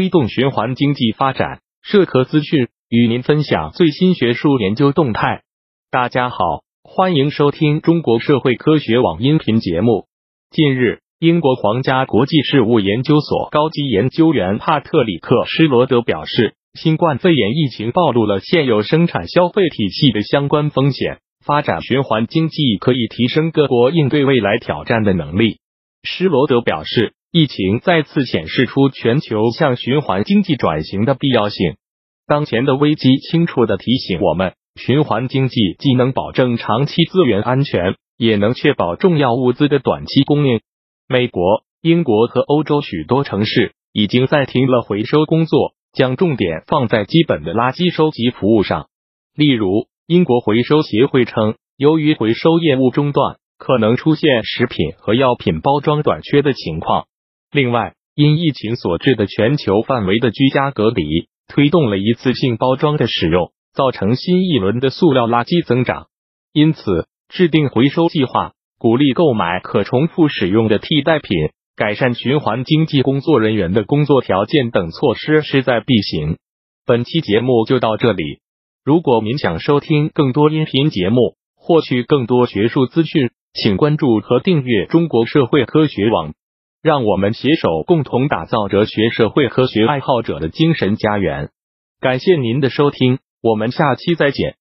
推动循环经济发展。社科资讯与您分享最新学术研究动态。大家好，欢迎收听中国社会科学网音频节目。近日，英国皇家国际事务研究所高级研究员帕特里克·施罗德表示，新冠肺炎疫情暴露了现有生产消费体系的相关风险。发展循环经济可以提升各国应对未来挑战的能力。施罗德表示。疫情再次显示出全球向循环经济转型的必要性。当前的危机清楚的提醒我们，循环经济既能保证长期资源安全，也能确保重要物资的短期供应。美国、英国和欧洲许多城市已经暂停了回收工作，将重点放在基本的垃圾收集服务上。例如，英国回收协会称，由于回收业务中断，可能出现食品和药品包装短缺的情况。另外，因疫情所致的全球范围的居家隔离，推动了一次性包装的使用，造成新一轮的塑料垃圾增长。因此，制定回收计划，鼓励购买可重复使用的替代品，改善循环经济工作人员的工作条件等措施势在必行。本期节目就到这里。如果您想收听更多音频节目，获取更多学术资讯，请关注和订阅中国社会科学网。让我们携手共同打造哲学社会科学爱好者的精神家园。感谢您的收听，我们下期再见。